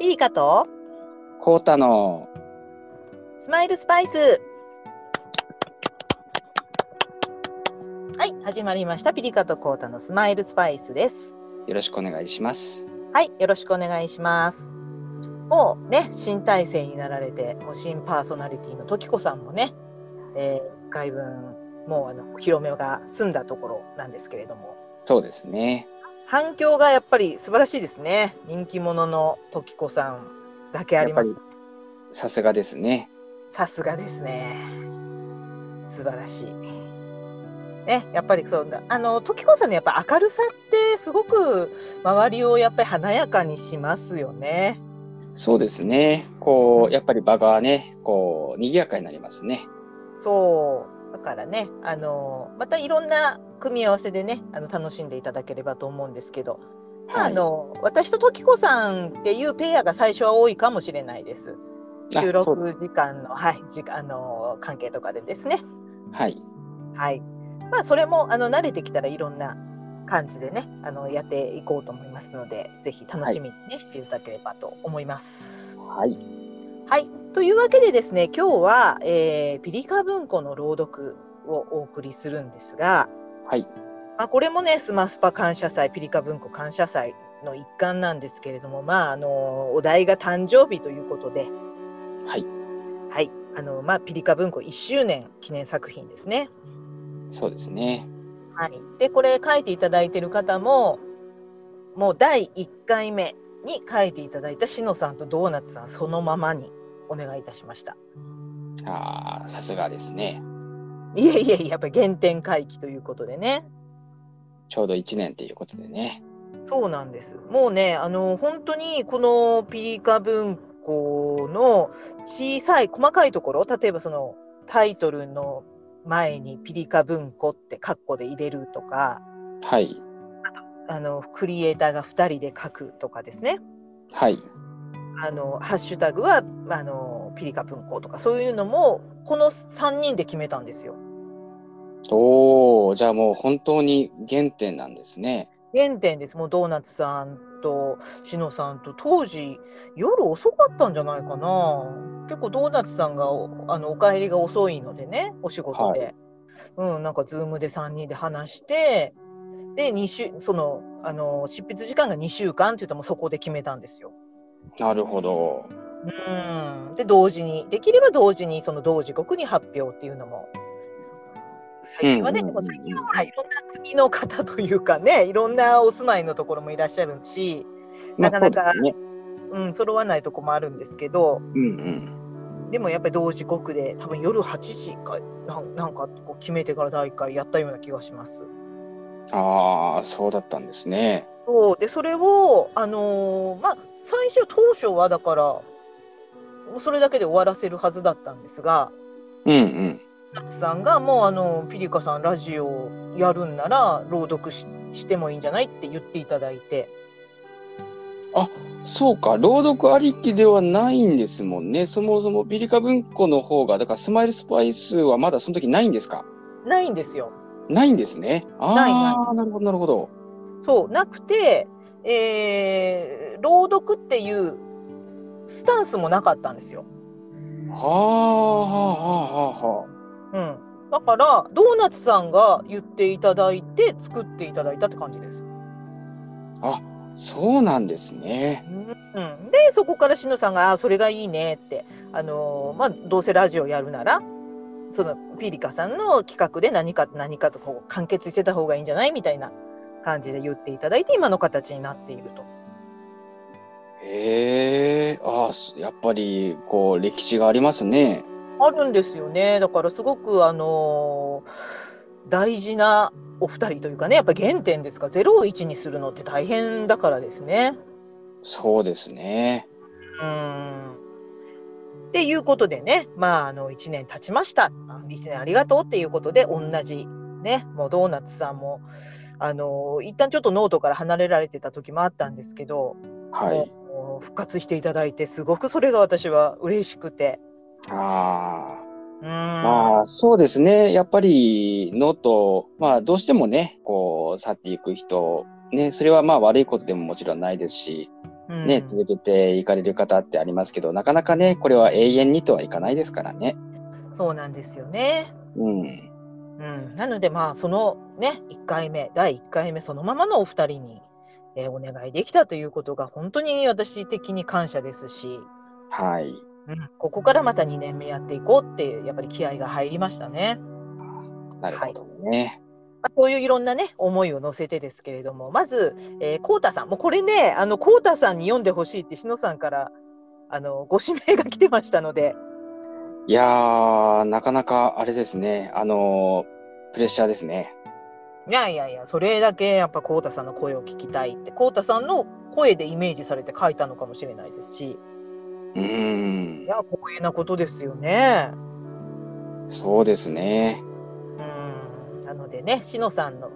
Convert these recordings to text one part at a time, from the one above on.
ピリカと？コータのスマイルスパイス。はい、始まりました。ピリカとコータのスマイルスパイスです。よろしくお願いします。はい、よろしくお願いします。もうね、新体制になられて、もう新パーソナリティの時子さんもね、えー、1回分、もうあの、お披露目が済んだところなんですけれども、そうですね。反響がやっぱり素晴らしいですね。人気者の時子さんだけあります。さすがですね。さすがですね。素晴らしい。ね、やっぱりそうだ。あの時子さんのやっぱ明るさってすごく周りをやっぱり華やかにしますよね。そうですね。こう、やっぱり場がね、こう、賑やかになりますね。そう。だからね、あのまたいろんな組み合わせでね、あの楽しんでいただければと思うんですけど、まあはいあの私と時子さんっていうペアが最初は多いかもしれないです。あ収録時間のはい時間あの関係とかでですね。はい。はい。まあそれもあの慣れてきたらいろんな感じでねあのやっていこうと思いますのでぜひ楽しみにね、していただければと思います。はい。はい。というわけでですね今日は、えーピリカ文庫の朗読をお送りするんですが、はい。まあ、これもねスマスパ感謝祭ピリカ文庫感謝祭の一環なんですけれどもまああのお題が誕生日ということではい。はいあのまあピリカ文庫1周年記念作品ですね。そうですね。はい、でこれ書いていただいてる方ももう第1回目に書いていただいたしのさんとドーナツさんそのままにお願いいたしました。ああ、さすがですね。いえいえいえやっぱり原点回帰ということでね。ちょうど1年ということでね。そうなんです。もうねあの本当にこのピリカ文庫の小さい細かいところ例えばそのタイトルの前にピリカ文庫ってカッコで入れるとかはい。あのクリエイターが2人で書くとかですね。はい。あのハッシュタグはあのピリカ文庫とかそういうのもこの3人で決めたんですよ。おお、じゃあもう本当に原点なんですね。原点ですもうドーナツさんとしのさんと当時夜遅かったんじゃないかな結構ドーナツさんがおあのお帰りが遅いのでねお仕事で、うんなんかズームで3人で話してで2週そのあの執筆時間が2週間って言ったらもうそこで決めたんですよ。なるほど。うんで同時にできれば同時にその同時刻に発表っていうのも最近はね、うんでも最近はほらいろんな国の方というかねいろんなお住まいのところもいらっしゃるし、なかなかそうですね。うん、揃わないとこもあるんですけどうんでもやっぱり同時刻で多分夜8時かなんなんかこう決めてから第1回やったような気がします。うん。ああ、そうだったんですね。そうでそれをあのーまあ最初当初はだからそれだけで終わらせるはずだったんですが。うんうん。夏さんがもうあのピリカさんラジオやるんなら朗読ししてもいいんじゃないって言っていただいてそうか、朗読ありきではないんですもんね。そもそもピリカ文庫の方が、だからスマイルスパイスはまだその時ないんですか？ないんですよ。ないんですね。ああ、なるほど、なるほど。そうなくて、えー朗読っていうスタンスもなかったんですよ。はあ、はあ、はあ、はうん、だからドーナツさんが言っていただいて作っていただいたって感じです。あ。あ、そうなんですね。うん、でそこからしのさんが「あーそれがいいね」って、あのーまあ、どうせラジオやるならそのピリカさんの企画で何か何かとこう完結してた方がいいんじゃないみたいな感じで言っていただいて今の形になっていると。へえ、あやっぱり、こう、歴史がありますね。あるんですよねだからすごく、あのー大事なお二人というかねやっぱ原点ですから0を1にするのって大変だからですね。そうですね。うんっていうことでね、まあ、あの1年経ちました。あ1年ありがとうっていうことで、同じ、ね、もうドーナツさんも、あの一旦ちょっとノートから離れられてた時もあったんですけど、はい。復活していただいて、すごくそれが私は嬉しくて。ああ。うんまあ、そうですね。やっぱり、ノート、まあ、どうしてもね、こう、去っていく人、ね、それはまあ悪いことでももちろんないですし、ね、うん続けていかれる方ってありますけど、なかなかね、これは永遠にとはいかないですからね。そうなんですよね。うん。うん、なのでまあそのね1回目第1回目そのままのお二人に、えーお願いできたということが本当に私的に感謝ですし、はい。うん、ここからまた2年目やっていこうってやっぱり気合が入りましたね。なるほどね。まあ、こういういろんなね思いを乗せてですけれどもまず、えー、こうたさんもうこれねあのこうたさんに読んでほしいってしのさんからあのご指名が来てましたのでいやー、なかなかあれですね。あのープレッシャーですね。いやいやいやそれだけやっぱこうたさんの声を聞きたいってこうたさんの声でイメージされて書いたのかもしれないですしうーんい。や光栄なことですよね。そうですね。うんなのでねしのさんの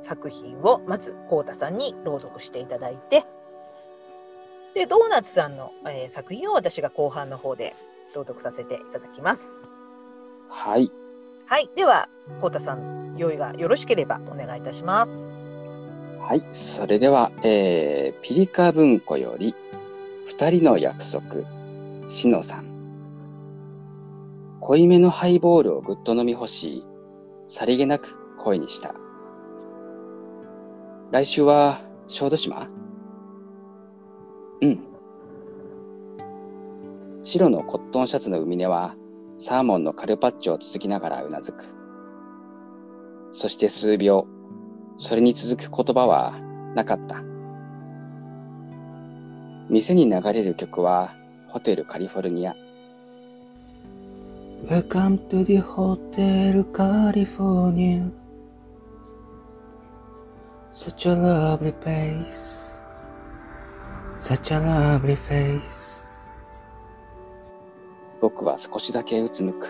作品をまずこうたさんに朗読していただいてでドーナツさんの、えー作品を私が後半の方で朗読させていただきます。はい。はいではこうたさん用意がよろしければお願いいたします。はい。それでは、えー、ピリカ文庫より、二人の約束、しのさん。濃いめのハイボールをぐっと飲み干し、さりげなく声にした。来週は小豆島？うん。白のコットンシャツの海根は、サーモンのカルパッチョを続きながらうなずく。そして数秒、それに続く言葉はなかった。店に流れる曲はホテルカリフォルニア。Welcome to the Hotel California. Such a lovely place. Such a lovely face. 僕は少しだけうつむく。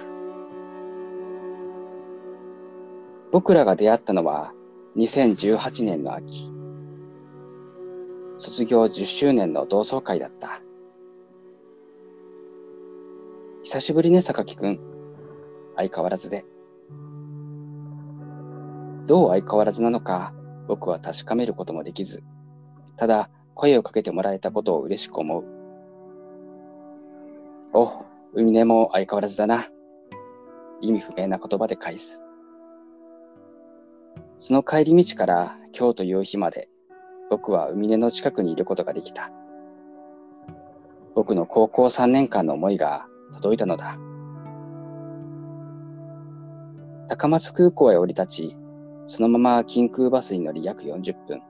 僕らが出会ったのは2018年の秋。卒業10周年の同窓会だった。久しぶりね、榊くん。相変わらずで。どう相変わらずなのか、僕は確かめることもできず、ただ声をかけてもらえたことを嬉しく思う。お、海根も相変わらずだな。意味不明な言葉で返す。その帰り道から今日という日まで、僕は海根の近くにいることができた。僕の高校3年間の思いが届いたのだ。高松空港へ降り立ち、そのまま近空バスに乗り約40分。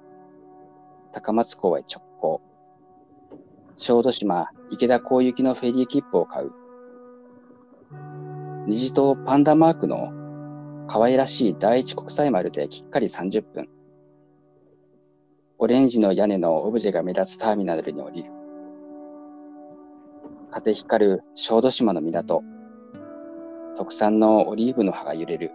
高松港へ直行。小豆島池田港行きのフェリー切符を買う。虹とパンダマークの可愛らしい第一国際丸できっかり30分。オレンジの屋根のオブジェが目立つターミナルに降りる。風光る小豆島の港。特産のオリーブの葉が揺れる。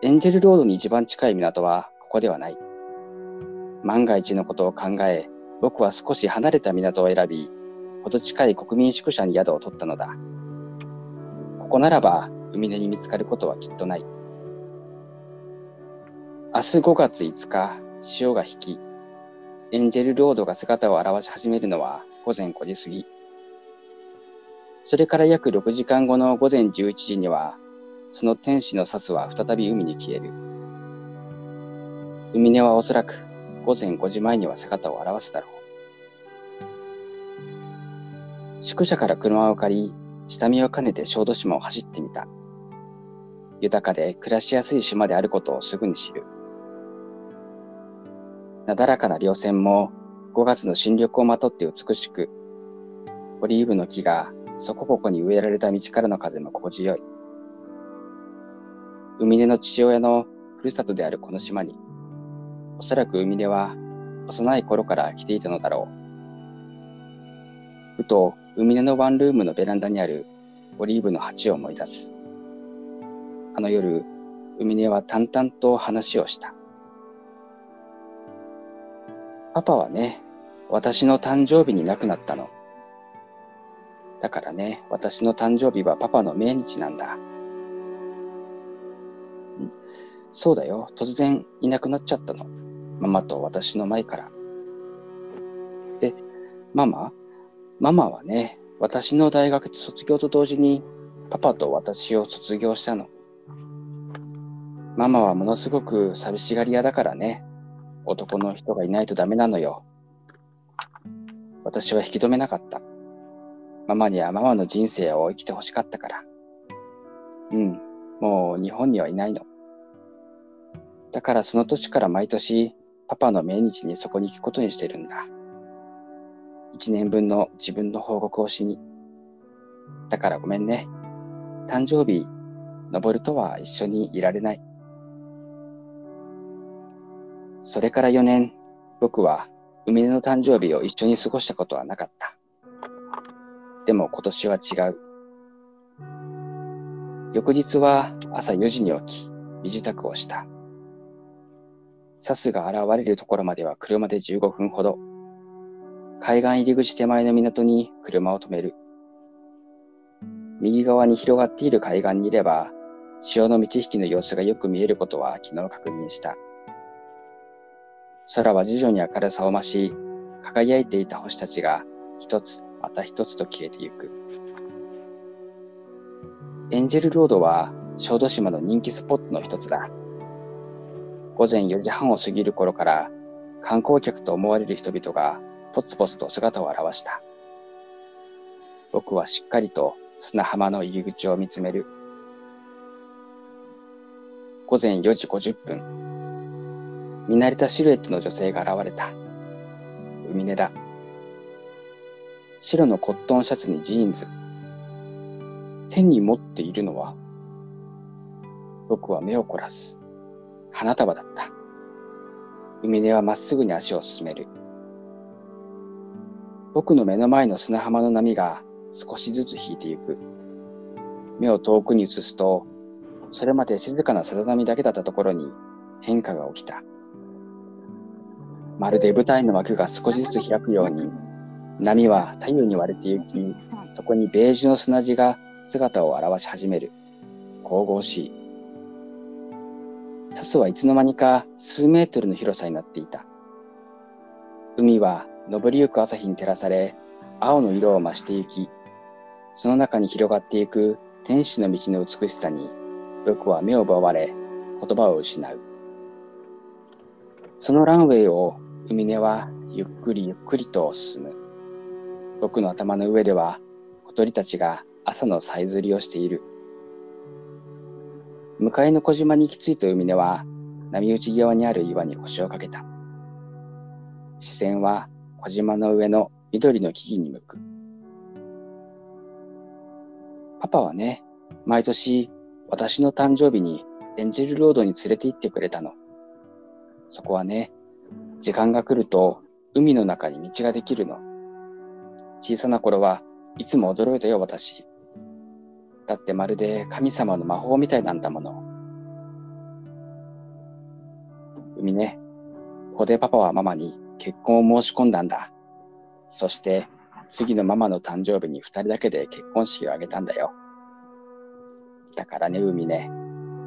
エンジェルロードに一番近い港はここではない。万が一のことを考え、僕は少し離れた港を選び、ほど近い国民宿舎に宿を取ったのだ。ここならば海辺に見つかることはきっとない。明日5月5日、潮が引き、エンジェルロードが姿を現し始めるのは午前5時過ぎ。それから約6時間後の午前11時には、その天使のサスは再び海に消える。海根はおそらく午前5時前には姿を現すだろう。宿舎から車を借り、下見を兼ねて小豆島を走ってみた。豊かで暮らしやすい島であることをすぐに知る。なだらかな稜線も5月の新緑をまとって美しく、オリーブの木がそこここに植えられた道からの風も心地よい。海根の父親のふるさとであるこの島に、おそらく海根は幼い頃から来ていたのだろう。ふと海根のワンルームのベランダにあるオリーブの鉢を思い出す。あの夜、海根は淡々と話をした。パパはね、私の誕生日に亡くなったの。だからね、私の誕生日はパパの命日なんだ。んそうだよ、突然いなくなっちゃったの。ママと私の前から。で、ママ？ママはね、私の大学卒業と同時にパパと私を卒業したの。ママはものすごく寂しがり屋だからね。男の人がいないとダメなのよ。私は引き止めなかった。ママにはママの人生を生きてほしかったから。うん、もう日本にはいないの。だからその年から毎年、パパの命日にそこに行くことにしてるんだ。一年分の自分の報告をしに。だからごめんね。誕生日、登るとは一緒にいられない。それから4年、僕は海根の誕生日を一緒に過ごしたことはなかった。でも今年は違う。翌日は朝4時に起き、身支度をした。サスが現れるところまでは車で15分ほど。海岸入り口手前の港に車を止める。右側に広がっている海岸にいれば、潮の満ち引きの様子がよく見えることは昨日確認した。空は徐々に明るさを増し、輝いていた星たちが一つまた一つと消えてゆく。エンジェルロードは小豆島の人気スポットの一つだ。午前4時半を過ぎる頃から観光客と思われる人々がポツポツと姿を現した。僕はしっかりと砂浜の入り口を見つめる。午前4時50分。見慣れたシルエットの女性が現れた。海根だ。白のコットンシャツにジーンズ。手に持っているのは僕は目を凝らす。花束だった。海根はまっすぐに足を進める。僕の目の前の砂浜の波が少しずつ引いてゆく。目を遠くに移すと、それまで静かなさざ波だけだったところに変化が起きた。まるで舞台の枠が少しずつ開くように、波は左右に割れて行き、そこにベージュの砂地が姿を現し始める。神々しい。サスはいつの間にか数メートルの広さになっていた。海は昇りゆく朝日に照らされ、青の色を増してゆき、その中に広がっていく天使の道の美しさに、僕は目を奪われ、言葉を失う。そのランウェイを海根はゆっくりゆっくりと進む。僕の頭の上では小鳥たちが朝のさえずりをしている。向かいの小島に行き着いた海根は波打ち際にある岩に腰をかけた。視線は小島の上の緑の木々に向く。パパはね、毎年私の誕生日にエンジェルロードに連れて行ってくれたの。そこはね、時間が来ると海の中に道ができるの。小さな頃はいつも驚いたよ、私。だってまるで神様の魔法みたいなんだもの。海ね、ここでパパはママに結婚を申し込んだんだ。そして次のママの誕生日に二人だけで結婚式を挙げたんだよ。だからね、海ね、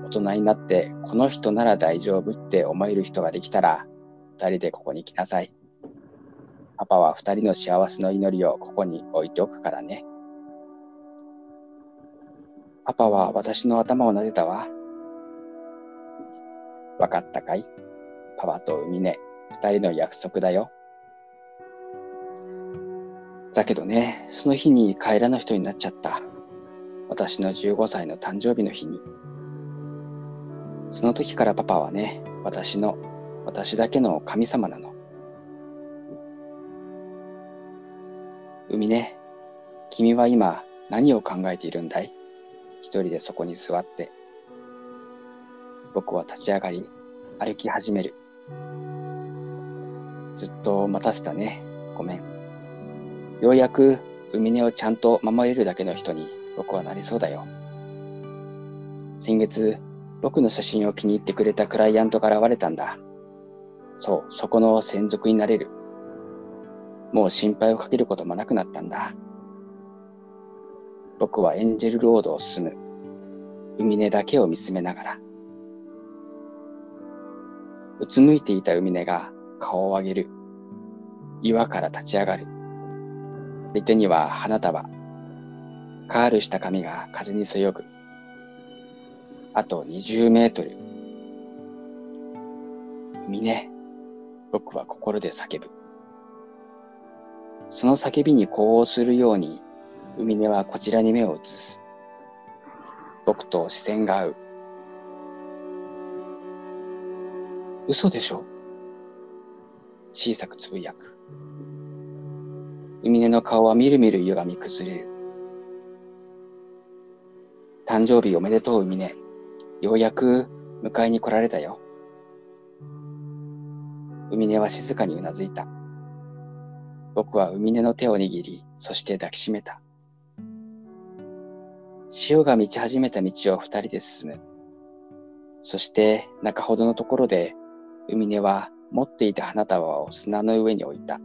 大人になってこの人なら大丈夫って思える人ができたら二人でここに来なさい。パパは二人の幸せの祈りをここに置いておくからね。パパは私の頭を撫でたわ。わかったかい？パパと海音、二人の約束だよ。だけどね、その日に帰らぬ人になっちゃった。私の15歳の誕生日の日に。その時からパパはね、私の私だけの神様なの。海ね、君は今何を考えているんだい？一人でそこに座って。僕は立ち上がり、歩き始める。ずっと待たせたね。ごめん。ようやく海根をちゃんと守れるだけの人に僕はなりそうだよ。先月、僕の写真を気に入ってくれたクライアントが現れたんだ。そう、そこの専属になれる。もう心配をかけることもなくなったんだ。僕はエンジェルロードを進む。海根だけを見つめながら。うつむいていた海根が顔を上げる。岩から立ち上がる。左手には花束。カールした髪が風にそよぐ。あと20メートル。海根、僕は心で叫ぶ。その叫びに呼応するように、海根はこちらに目を移す。僕と視線が合う。嘘でしょ？小さくつぶやく。海根の顔はみるみる歪み崩れる。誕生日おめでとう海根。ようやく迎えに来られたよ。海根は静かにうなずいた。僕は海根の手を握り、そして抱きしめた。潮が満ち始めた道を二人で進む。そして中ほどのところで、海根は持っていた花束を砂の上に置いた。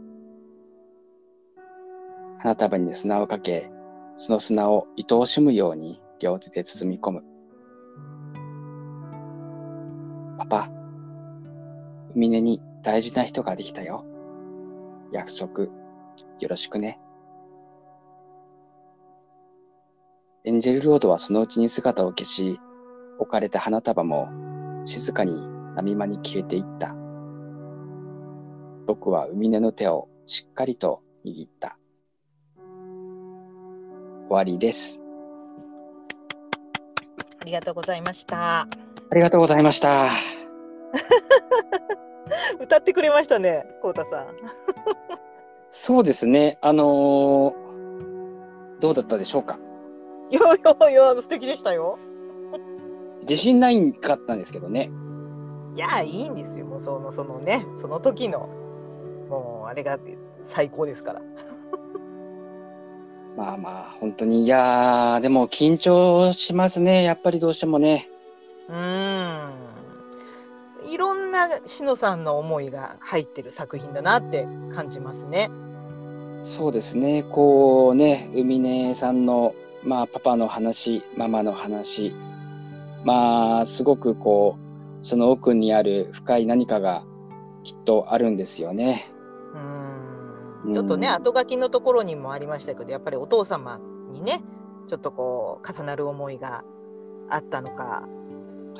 花束に砂をかけ、その砂を愛おしむように両手で包み込む。パパ、海根に大事な人ができたよ。約束、よろしくね。エンジェルロードはそのうちに姿を消し、置かれた花束も静かに波間に消えていった。僕は海根の手をしっかりと握った。終わりです。ありがとうございました。ありがとうございました。歌ってくれましたね、こうたさん。そうですね。あのーどうだったでしょうか？いやいやいや、素敵でしたよ。自信ないかったんですけどね。いや、いいんですよ。もうその、そのね、その時の。もう、あれが最高ですから。まあまあ、本当に、いやー、でも緊張しますね。やっぱりどうしてもね。うーん。いろんなしのさんの思いが入ってる作品だなって感じますね。そうですね。こうね、海根さんの、まあ、パパの話、ママの話、まあ、すごくこう、その奥にある深い何かがきっとあるんですよね。うんん。ちょっとね、後書きのところにもありましたけど、やっぱりお父様にね、ちょっとこう、重なる思いがあったのか、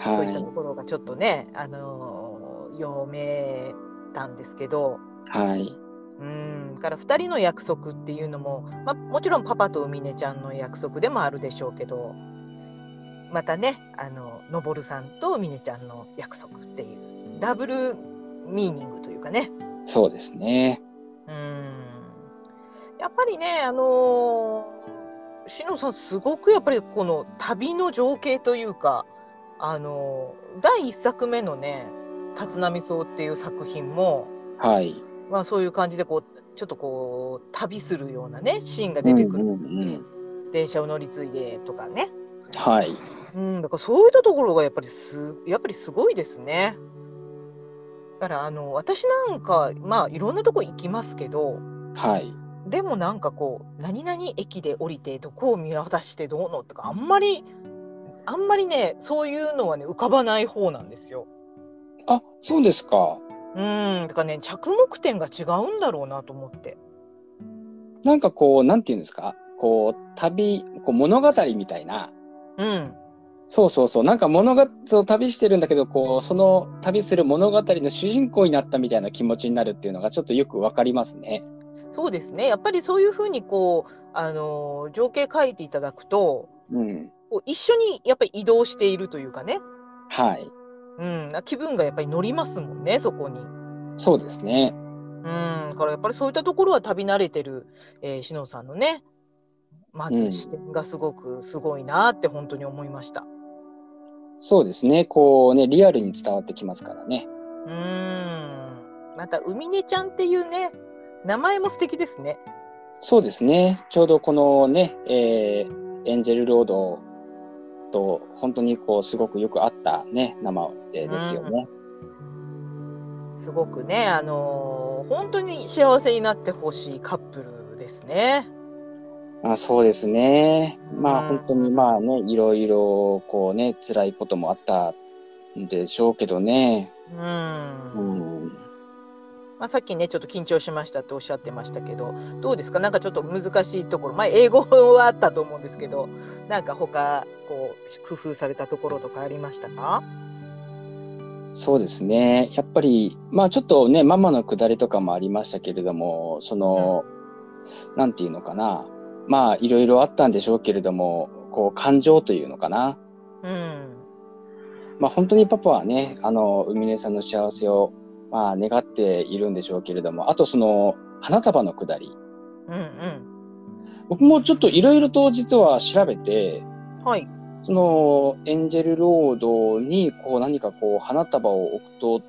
そういったとはころがちょっとね、あのー読めたんですけど、い。はい。うん、だから2人の約束っていうのも、まあ、もちろんパパと海音ちゃんの約束でもあるでしょうけどまたねあののぼるさんと海音ちゃんの約束っていうダブルミーニングというかねそうですね。うんやっぱりねあのー、しのさんすごくやっぱりこの旅の情景というかあのー第1作目のね「立浪草」っていう作品もはい。まあ、そういう感じでこうちょっとこう旅するようなねシーンが出てくるんですよ。うんうん電車を乗り継いでとかね。はい。うん、だからそういったところがやっぱりすやっぱりすごいですね。だからあの私なんかまあいろんなとこ行きますけどはい。でもなんかこう何々駅で降りてどこを見渡してどうのとかあんまりあんまりねそういうのはね浮かばない方なんですよ。あ、そうですか。うんだからね着目点が違うんだろうなと思って。なんかこう、なんていうんですか？こう、旅、こう物語みたいな。うんそうそうそう。なんか物語、そう旅してるんだけど、こう、その旅する物語の主人公になったみたいな気持ちになるっていうのがちょっとよくわかりますね。そうですねやっぱりそういうふうにこうあの情景書いていただくとうん。こう一緒にやっぱり移動しているというかね、はい。うん、気分がやっぱり乗りますもんねそこに。そうですね。うん、だからやっぱりそういったところは旅慣れてる、えー、篠さんのねまずうん視点がすごくすごいなって本当に思いました。そうですね。こうね、リアルに伝わってきますからね。うんまた海音ちゃんっていうね名前も素敵ですね。そうですね。ちょうどこのね、えーエンジェルロードと本当にこうすごくよく合ったね、名前ですよね。すごくねあのー本当に幸せになってほしいカップルですね。まあそうですね。まあうん本当にまあね、いろいろこうね、辛いこともあったんでしょうけどね。うんうん。まあ、さっきねちょっと緊張しましたっておっしゃってましたけどどうですか？なんかちょっと難しいところまあ英語はあったと思うんですけどなんか他こう工夫されたところとかありましたか？そうですね。やっぱり、まあちょっとね、ママのくだりとかもありましたけれども、その、なんていうのかな。まあいろいろあったんでしょうけれども、こう感情というのかな。うんまあ本当にパパはね、あの、海根さんの幸せを、まあ願っているんでしょうけれども、あとその、花束のくだり。うんうん。僕もちょっといろいろと実は調べて、はい。そのエンジェルロードにこう何かこう花束を置くと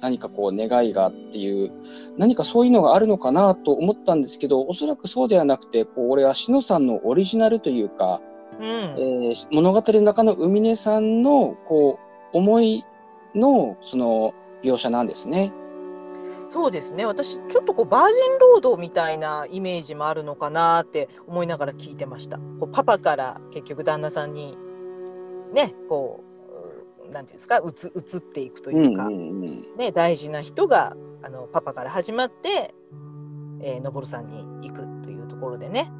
何かこう願いがっていう何かそういうのがあるのかなと思ったんですけどおそらくそうではなくてこう俺は志乃さんのオリジナルというか、うん。えー物語の中の海根さんのこう思いのその描写なんですね。そうですね私ちょっとこうバージンロードみたいなイメージもあるのかなって思いながら聞いてました。こうパパから結局旦那さんにねこううなんていうんですかうつ移っていくというか、うんうんうんね、大事な人があのパパから始まって、えー、のぼるさんに行くというところでね。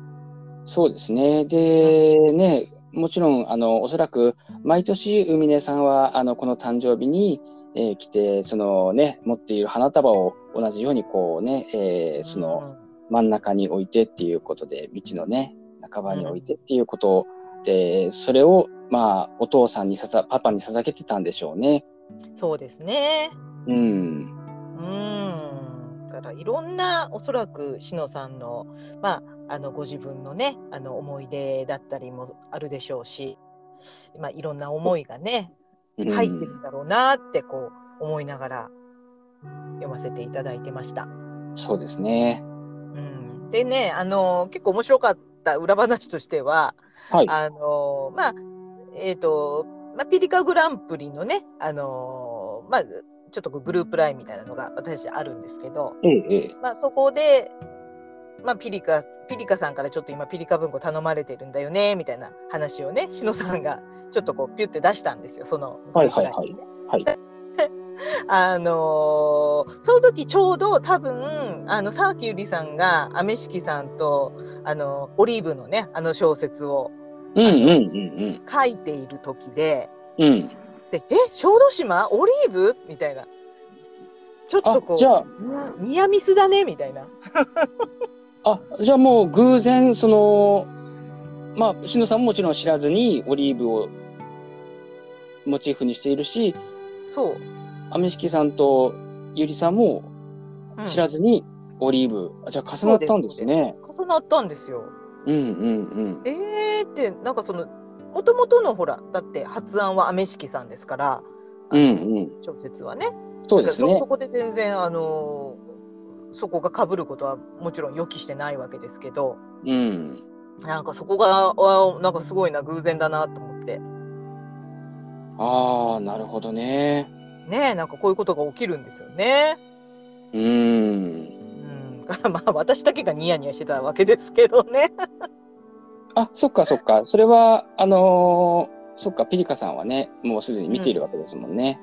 そうですね。で、ね、もちろん、あの、おそらく、毎年、海根さんは、あの、この誕生日に、えー来て、そのね、持っている花束を同じように、こうね、えーその、真ん中に置いてっていうことで、道のね、半ばに置いてっていうことで、それを、まあ、お父さんにささ、パパに捧げてたんでしょうね。うんそうですね。うん。うん。だからいろんなおそらく志乃さんのまああのご自分のねあの思い出だったりもあるでしょうし、まあいろんな思いがねうん入ってるんだろうなってこう思いながら読ませていただいてました。そうですね。うん、でねあの結構面白かった裏話としてははい。あのまあえっ、と、まあ、ピリカグランプリのねあのまあちょっとグループラインみたいなのが私あるんですけど、ええ、ええ。まあ、そこで、まあ、ピリカピリカさんからちょっと今ピリカ文庫頼まれてるんだよねみたいな話をね志乃さんがちょっとこうピュッて出したんですよそのグループラインにね。はい。あのーその時ちょうど多分あの沢木ゆりさんがアメシキさんとあのオリーブのねあの小説をうんうんうん書いている時でうん。うん。でえ小豆島？オリーブ？みたいなちょっとこうあじゃあニアミスだね？みたいな。あ、じゃあもう偶然、その、まあ、篠さんももちろん知らずにオリーブをモチーフにしているし、そう、アメシキさんとゆりさんもうん知らずにオリーブ、あじゃあ重なったんですね。重なったんですよ。うんうんうん。えーってなんかそのもともとのほらだって発案はアメシキさんですから、うんうん。小説はね。そうですねそそ。こで全然あのーそこが被ることはもちろん予期してないわけですけどうん。なんかそこがあなんかすごいな偶然だなと思ってああ、なるほどね。ねえなんかこういうことが起きるんですよね。うん。うん、だからまあ私だけがニヤニヤしてたわけですけどね。あ、そっかそっか。それは、あのーそっか、ピリカさんはね、もうすでに見ているわけですもんね。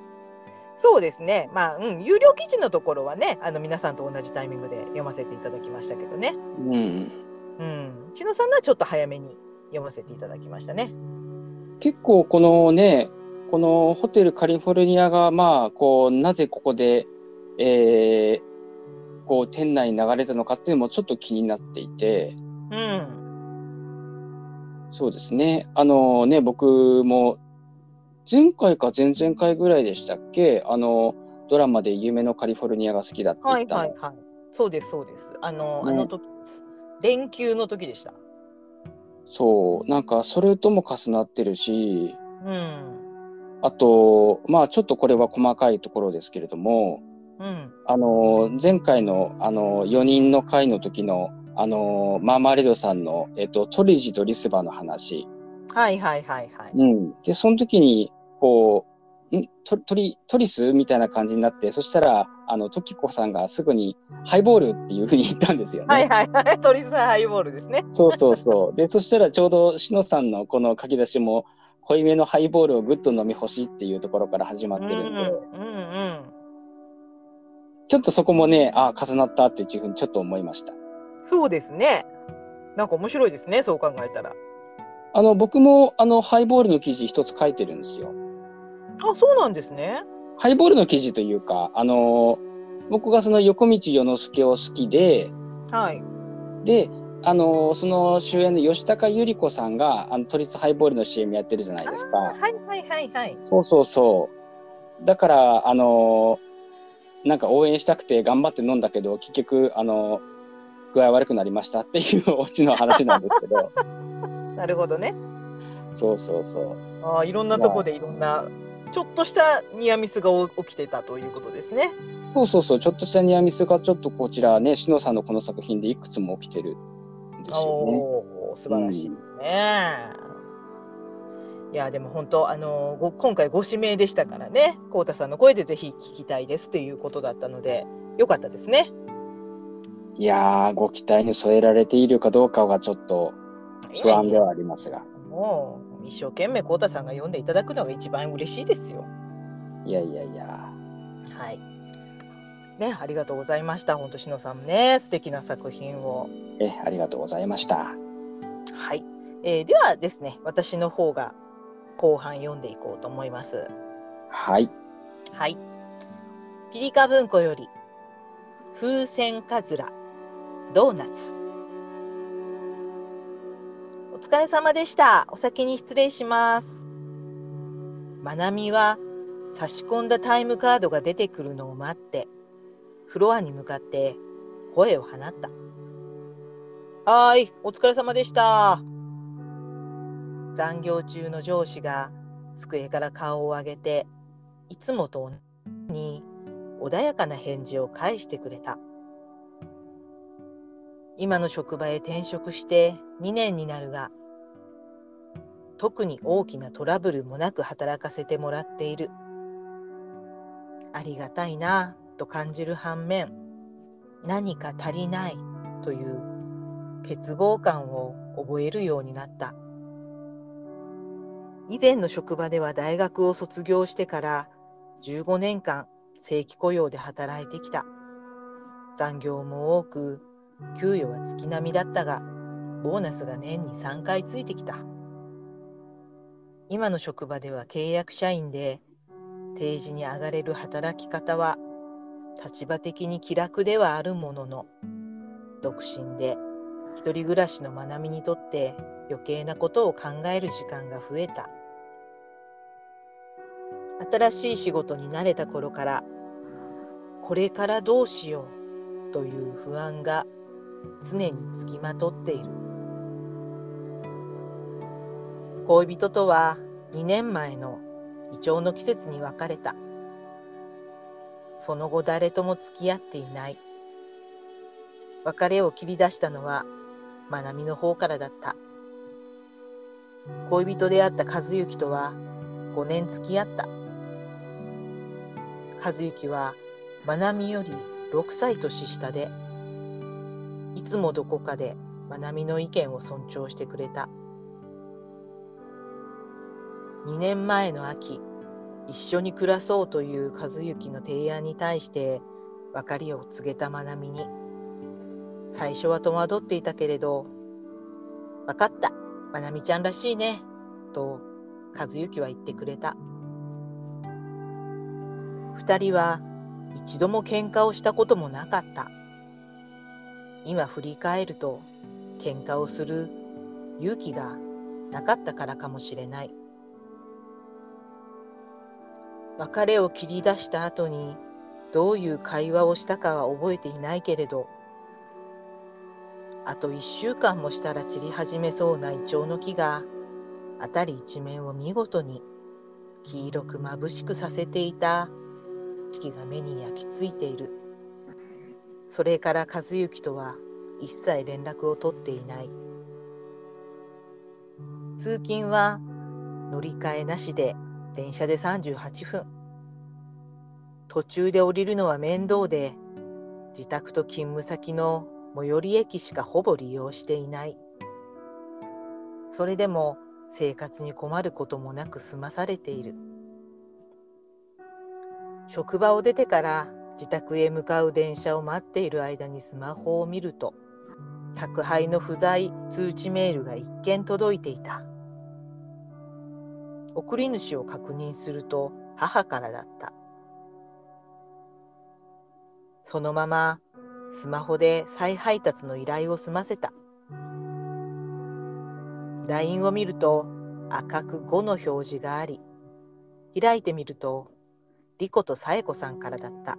そうですね。まあ、うん、有料記事のところはね、あの皆さんと同じタイミングで読ませていただきましたけどね。うん。うん、篠野さんのはちょっと早めに読ませていただきましたね。結構このね、このホテルカリフォルニアが、まあ、こう、なぜここで、えー、こう、店内に流れたのかっていうのもちょっと気になっていて、うん、そうですね。あのね、僕も、前回か前々回ぐらいでしたっけ？あの、ドラマで夢のカリフォルニアが好きだって言はいったの。はいはい。そうですそうです。あの、ねあの時です。連休の時でした。そう、なんかそれとも重なってるし、うん、あと、まあちょっとこれは細かいところですけれども、うん、あの、前回の、あの、4人の会の時の、あの、マーマレードさんの、えっと、トリジとリスバの話。はいはいはいはい。うん。で、その時に、こう、ん？トトリ、トリス？みたいな感じになって、そしたら、あの、トキコさんがすぐに、ハイボールっていうふうに言ったんですよね。はいはいはい。トリスハイボールですね。そうそうそう。で、そしたらちょうど、しのさんのこの書き出しも、濃いめのハイボールをぐっと飲み干しっていうところから始まってるんで、うんうんうん。ちょっとそこもね、あ重なったっていうふうにちょっと思いました。そうですね。なんか面白いですね、そう考えたら。あの、僕も、あの、ハイボールの記事一つ書いてるんですよ。あ、そうなんですね。ハイボールの記事というか、あの、僕がその横道世之助を好きで、はい。で、あの、その主演の吉高由里子さんが、あの、都立ハイボールの CM やってるじゃないですか。はいはいはいはい。そうそうそう。だから、あの、なんか応援したくて頑張って飲んだけど、結局、あの、具合悪くなりましたっていうオチの話なんですけど、なるほどね。そうそうそう。あーいろんなとこでいろんな、ちょっとしたニアミスが起きてたということですね。そうそうそう、ちょっとしたニアミスがちょっとこちらね、しのさんのこの作品でいくつも起きてるんですよね。おお、素晴らしいですね。いやでも本当あのご今回ご指名でしたからね、こうたさんの声でぜひ聞きたいですということだったので、よかったですね。いやー、ご期待に添えられているかどうかがちょっと不安ではありますが。もう一生懸命こうたさんが読んでいただくのが一番嬉しいですよ。いやいやいや。はい。ね、ありがとうございました。本当しのさんね、素敵な作品を。え、ありがとうございました。はい。えーではですね、私の方が後半読んでいこうと思います。はい。はい。ピリカ文庫より、風船かずら、ドーナツ。お疲れ様でした。お先に失礼します。まなみは差し込んだタイムカードが出てくるのを待って、フロアに向かって声を放った。はーい、お疲れ様でした。残業中の上司が机から顔を上げて、いつもと同じに穏やかな返事を返してくれた。今の職場へ転職して2年になるが、特に大きなトラブルもなく働かせてもらっている。ありがたいなと感じる反面、何か足りないという欠乏感を覚えるようになった。以前の職場では大学を卒業してから15年間正規雇用で働いてきた。残業も多く、給与は月並みだったが、ボーナスが年に3回ついてきた。今の職場では契約社員で、定時に上がれる働き方は、立場的に気楽ではあるものの、独身で一人暮らしのまなみにとって余計なことを考える時間が増えた。新しい仕事に慣れた頃から、これからどうしようという不安が常につきまとっている。恋人とは2年前のイチョウの季節に別れた。その後誰とも付き合っていない。別れを切り出したのはまなみの方からだった。恋人であった和幸とは5年付き合った。和幸はまなみより6歳年下で、いつもどこかでまなみの意見を尊重してくれた。2年前の秋、一緒に暮らそうという和幸の提案に対して別れを告げたまなみに、最初は戸惑っていたけれど、わかった、まなみちゃんらしいね、と和幸は言ってくれた。二人は一度も喧嘩をしたこともなかった。今振り返ると喧嘩をする勇気がなかったからかもしれない。別れを切り出した後にどういう会話をしたかは覚えていないけれど、あと一週間もしたら散り始めそうなイチョウの木が辺り一面を見事に黄色く眩しくさせていた景色が目に焼き付いている。それから和幸とは一切連絡を取っていない。通勤は乗り換えなしで電車で38分。途中で降りるのは面倒で、自宅と勤務先の最寄り駅しかほぼ利用していない。それでも生活に困ることもなく済まされている。職場を出てから自宅へ向かう電車を待っている間にスマホを見ると宅配の不在通知メールが一件届いていた。送り主を確認すると母からだった。そのままスマホで再配達の依頼を済ませた。LINE を見ると赤く5の表示があり開いてみるとリコとサエコさんからだった。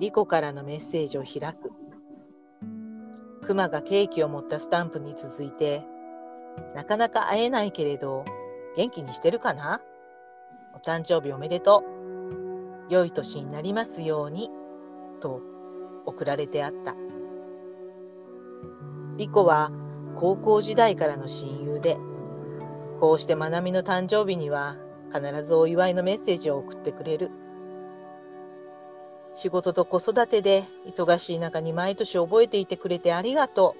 リコからのメッセージを開く。クマがケーキを持ったスタンプに続いてなかなか会えないけれど元気にしてるかな？お誕生日おめでとう。良い年になりますようにと送られてあった。リコは高校時代からの親友でこうしてまなみの誕生日には必ずお祝いのメッセージを送ってくれる。仕事と子育てで忙しい中に毎年覚えていてくれてありがと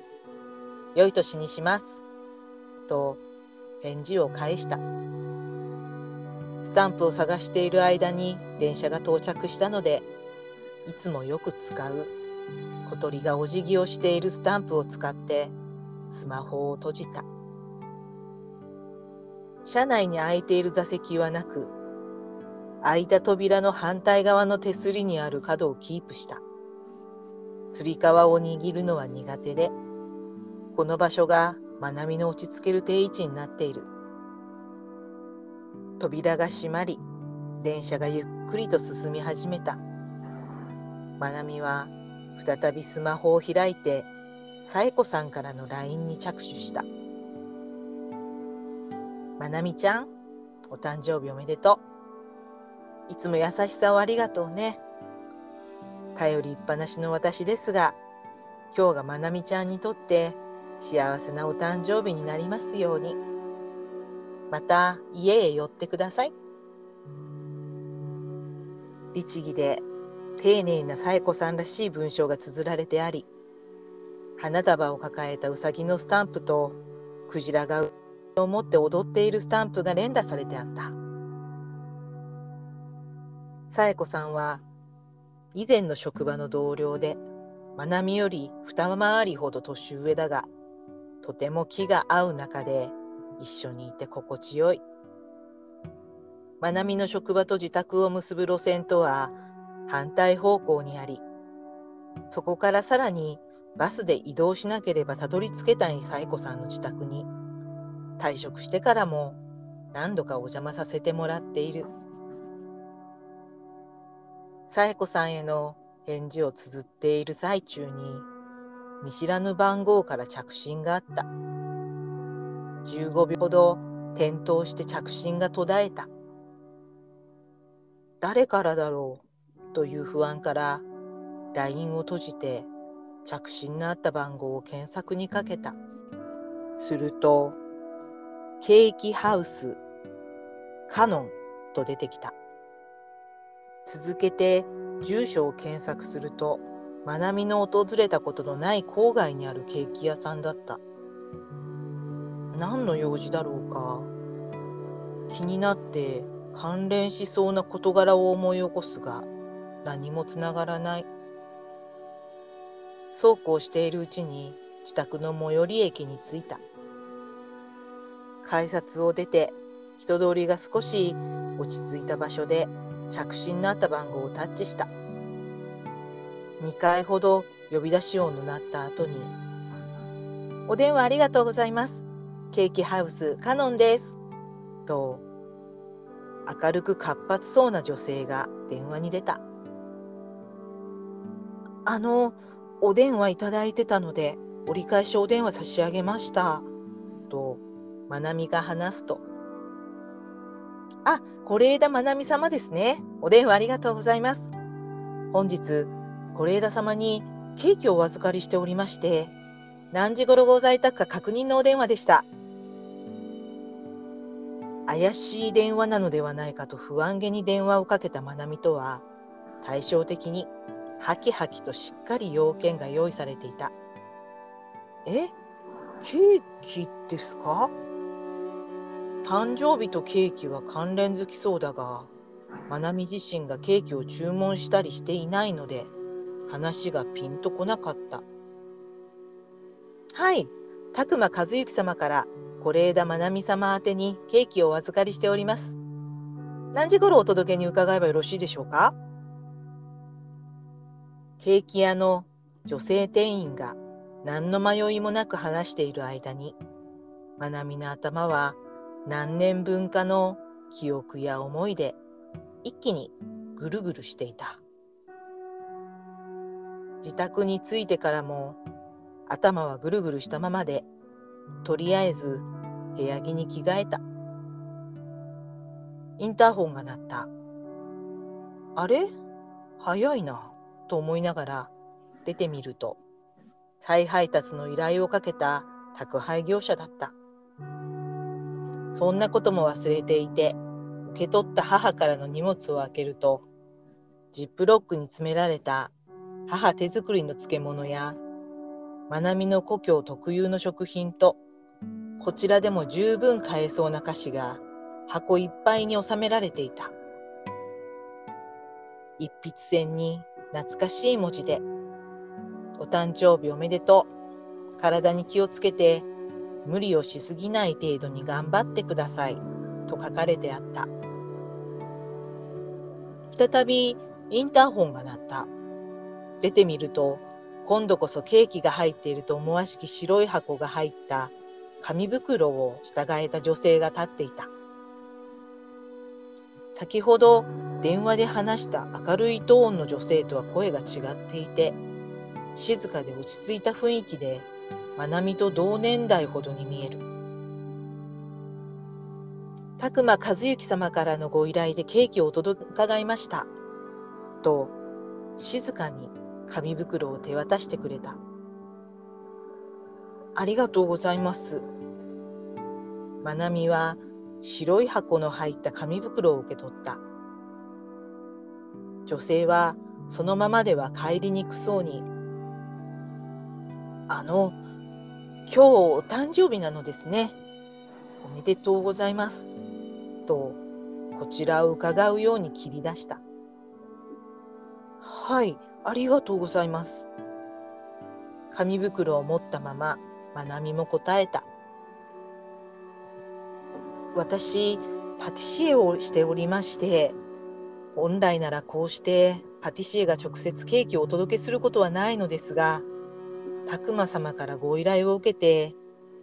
う。良い年にします。と返事を返した。スタンプを探している間に電車が到着したのでいつもよく使う。小鳥がお辞儀をしているスタンプを使ってスマホを閉じた。車内に空いている座席はなく開いた扉の反対側の手すりにある角をキープした。つり革を握るのは苦手でこの場所がまなみの落ち着ける定位置になっている。扉が閉まり電車がゆっくりと進み始めた。まなみは再びスマホを開いてさえこさんからの LINE に着手したまなみちゃんお誕生日おめでとう。いつも優しさをありがとうね頼りっぱなしの私ですが今日がまなみちゃんにとって幸せなお誕生日になりますように。また家へ寄ってください。律儀で丁寧な紗恵子さんらしい文章が綴られてあり、花束を抱えたうさぎのスタンプとクジラがを持って踊っているスタンプが連打されてあった。紗恵子さんは以前の職場の同僚で、まなみより二回りほど年上だが、とても気が合う中で一緒にいて心地よい。まなみの職場と自宅を結ぶ路線とは反対方向にあり、そこからさらにバスで移動しなければたどり着けないサイコさんの自宅に、退職してからも何度かお邪魔させてもらっている。サエコさんへの返事を綴っている最中に、見知らぬ番号から着信があった。15秒ほど転倒して着信が途絶えた。誰からだろうという不安から LINE を閉じて着信のあった番号を検索にかけた。すると、ケーキハウス、カノンと出てきた。続けて住所を検索すると、まなみの訪れたことのない郊外にあるケーキ屋さんだった。何の用事だろうか。気になって関連しそうな事柄を思い起こすが何もつながらない。そうこうしているうちに自宅の最寄り駅に着いた。改札を出て人通りが少し落ち着いた場所で着信のあった番号をタッチした2回ほど呼び出し音の鳴った後に「お電話ありがとうございますケーキハウスカノンです。と、明るく活発そうな女性が電話に出た。あの、お電話いただいてたので、折り返しお電話差し上げました。と、まなみが話すと。あ、是枝まなみ様ですね。お電話ありがとうございます。本日、是枝様にケーキをお預かりしておりまして、何時頃ご在宅か確認のお電話でした。怪しい電話なのではないかと不安げに電話をかけたまなみとは対照的にハキハキとしっかり要件が用意されていた。えケーキですか？誕生日とケーキは関連づきそうだがまなみ自身がケーキを注文したりしていないので、話がピンとこなかった。はい、拓磨和幸様から是枝まなみ様宛にケーキをお預かりしております。何時頃お届けに伺えばよろしいでしょうか？ケーキ屋の女性店員が何の迷いもなく話している間に、まなみの頭は何年分かの記憶や思いで一気にぐるぐるしていた。自宅に着いてからも頭はぐるぐるしたままで、とりあえず部屋着に着替えた。インターホンが鳴った。あれ？早いな、と思いながら出てみると、再配達の依頼をかけた宅配業者だった。そんなことも忘れていて、受け取った母からの荷物を開けると、ジップロックに詰められた母手作りの漬物やまなみの故郷特有の食品と、こちらでも十分買えそうな菓子が箱いっぱいに収められていた。一筆線に懐かしい文字で、お誕生日おめでとう。体に気をつけて、無理をしすぎない程度に頑張ってください。と書かれてあった。再びインターホンが鳴った。出てみると、今度こそケーキが入っていると思わしき白い箱が入った紙袋を従えた女性が立っていた。先ほど電話で話した明るいトーンの女性とは声が違っていて、静かで落ち着いた雰囲気で、まなみと同年代ほどに見える。拓磨和幸様からのご依頼でケーキをお届け伺いました。と、静かに紙袋を手渡してくれた。ありがとうございます。まなみは白い箱の入った紙袋を受け取った。女性はそのままでは帰りにくそうに、あの、今日お誕生日なのですね。おめでとうございます。と、こちらを伺うように切り出した。はい。ありがとうございます。紙袋を持ったまま、まなみも答えた。私、パティシエをしておりまして、本来ならこうしてパティシエが直接ケーキをお届けすることはないのですが、たくま様からご依頼を受けて、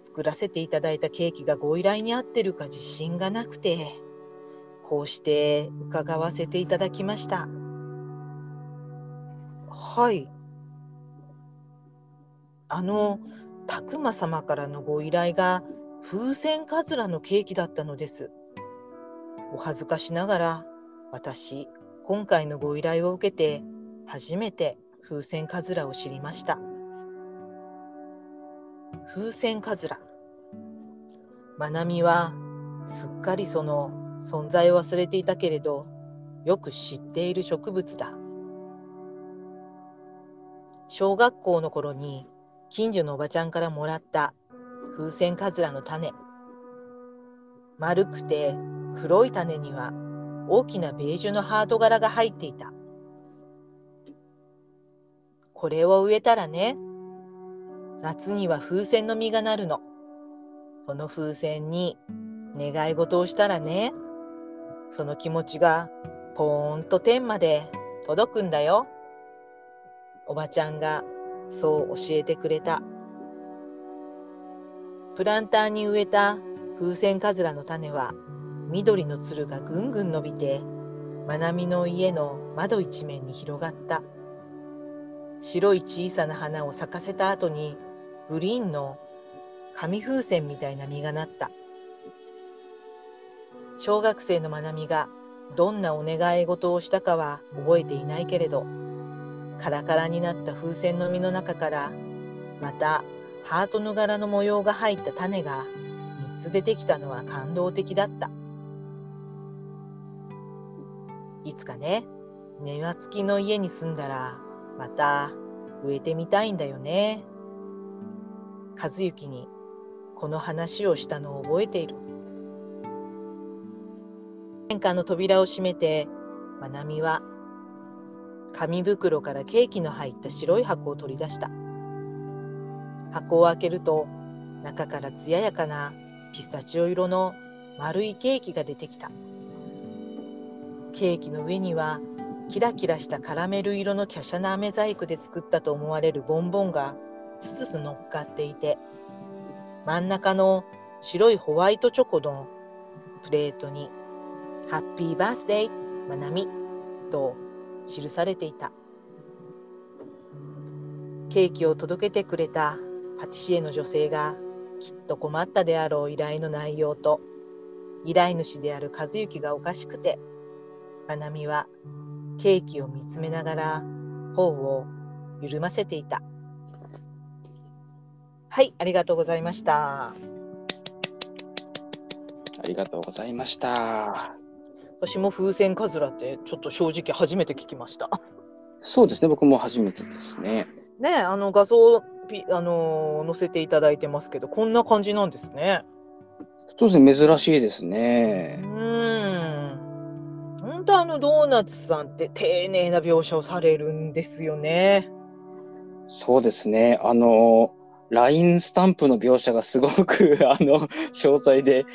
作らせていただいたケーキがご依頼に合ってるか自信がなくて、こうして伺わせていただきました。はい。あの、たくま様からのご依頼が風船かずらのケーキだったのです。お恥ずかしながら、私、今回のご依頼を受けて、初めて風船かずらを知りました。風船かずら。まなみは、すっかりその存在を忘れていたけれど、よく知っている植物だ。小学校の頃に近所のおばちゃんからもらった風船かずらの種。丸くて黒い種には大きなベージュのハート柄が入っていた。これを植えたらね、夏には風船の実がなるの。その風船に願い事をしたらね、その気持ちがポーンと天まで届くんだよ。おばちゃんがそう教えてくれた。プランターに植えた風船かずらの種は緑のつるがぐんぐん伸びてまなみの家の窓一面に広がった。白い小さな花を咲かせた後にグリーンの紙風船みたいな実がなった。小学生のまなみがどんなお願い事をしたかは覚えていないけれど、カラカラになった風船の実の中からまたハートの柄の模様が入った種が3つ出てきたのは感動的だった。いつかね、庭付きの家に住んだらまた植えてみたいんだよね。和幸にこの話をしたのを覚えている。玄関の扉を閉めてまなみは紙袋からケーキの入った白い箱を取り出した箱を開けると中から艶やかなピスタチオ色の丸いケーキが出てきたケーキの上にはキラキラしたカラメル色の華奢な飴細工で作ったと思われるボンボンがつつつ乗っかっていて真ん中の白いホワイトチョコのプレートに「ハッピーバースデーまなみ」と記されていた。ケーキを届けてくれたパティシエの女性がきっと困ったであろう依頼の内容と依頼主である和幸がおかしくてまなみはケーキを見つめながら頬を緩ませていた。はいありがとうございましたありがとうございました。私も風船カズラってちょっと正直初めて聞きましたそうですね、僕も初めてですね。ねあの画像ピあのー載せていただいてますけどこんな感じなんですねそうですね、珍しいですうね。ん本当あのドーナツさんって丁寧な描写をされるんですよねそうですね、あの、LINE スタンプの描写がすごく、あの、詳細で、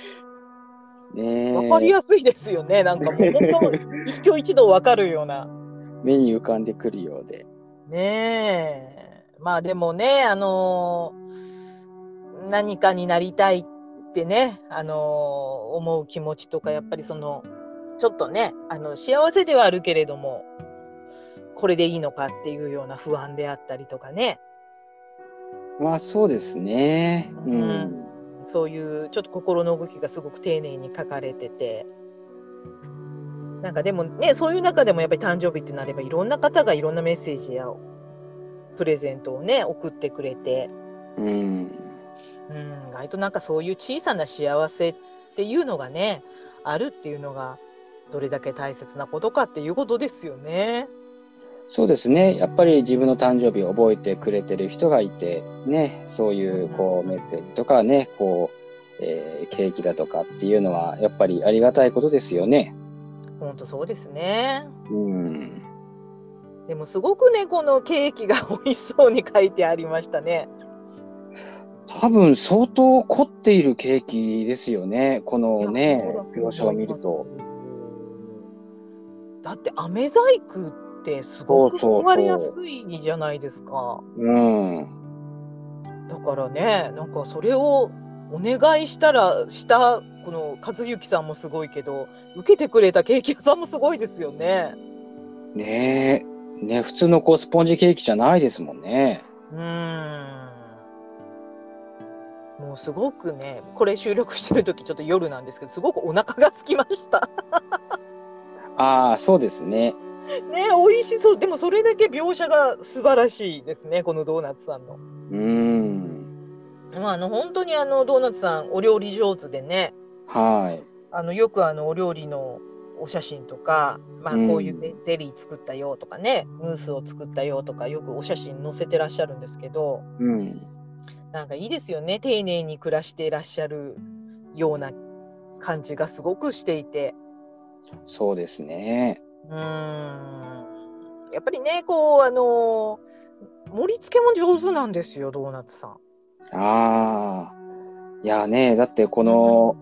ねえ。わかりやすいですよね。なんかもう本当一挙一動わかるような。目に浮かんでくるようで。ねえ。まあでもねあのー何かになりたいってねあのー思う気持ちとかやっぱりそのちょっとねあの幸せではあるけれどもこれでいいのかっていうような不安であったりとかねまあそうですね。ううんん。そういうちょっと心の動きがすごく丁寧に書かれててなんかでもねそういう中でもやっぱり誕生日ってなればいろんな方がいろんなメッセージやプレゼントをね送ってくれて。うん。うん、意外となんかそういう小さな幸せっていうのがねあるっていうのがどれだけ大切なことかっていうことですよね。そうですね。やっぱり自分の誕生日を覚えてくれてる人がいて、ね、そういうこうメッセージとかね、こう、えーケーキだとかっていうのはやっぱりありがたいことですよね。本当そうですね。うん。でもすごくねこのケーキが美味しそうに書いてありましたね。多分相当凝っているケーキですよね。このね描写を見ると。。だって飴細工ってすごくそうそうそうわりやすいじゃないですか。うん。だからねなんかそれをお願いしたらしたこの和幸さんもすごいけど受けてくれたケーキ屋さんもすごいですよね。ねえ。ね、普通のこうスポンジケーキじゃないですもんね。うーんもうすごくねこれ収録してる時ちょっと夜なんですけどすごくお腹が空きました。ああ、そうですね。ね美味しそうでもそれだけ描写が素晴らしいですねこのドーナツさんの。うん。まあ、あの本当にあのドーナツさんお料理上手でねはい。あのよくあのお料理のお写真とか、まあ、うんこういうゼ,、ゼリー作ったよとかねムースを作ったよとかよくお写真載せてらっしゃるんですけどうん。なんかいいですよね丁寧に暮らしていらっしゃるような感じがすごくしていてそうですね。うーんやっぱりねこうあの盛り付けも上手なんですよドーナツさん。ああ。いやね、だってこの、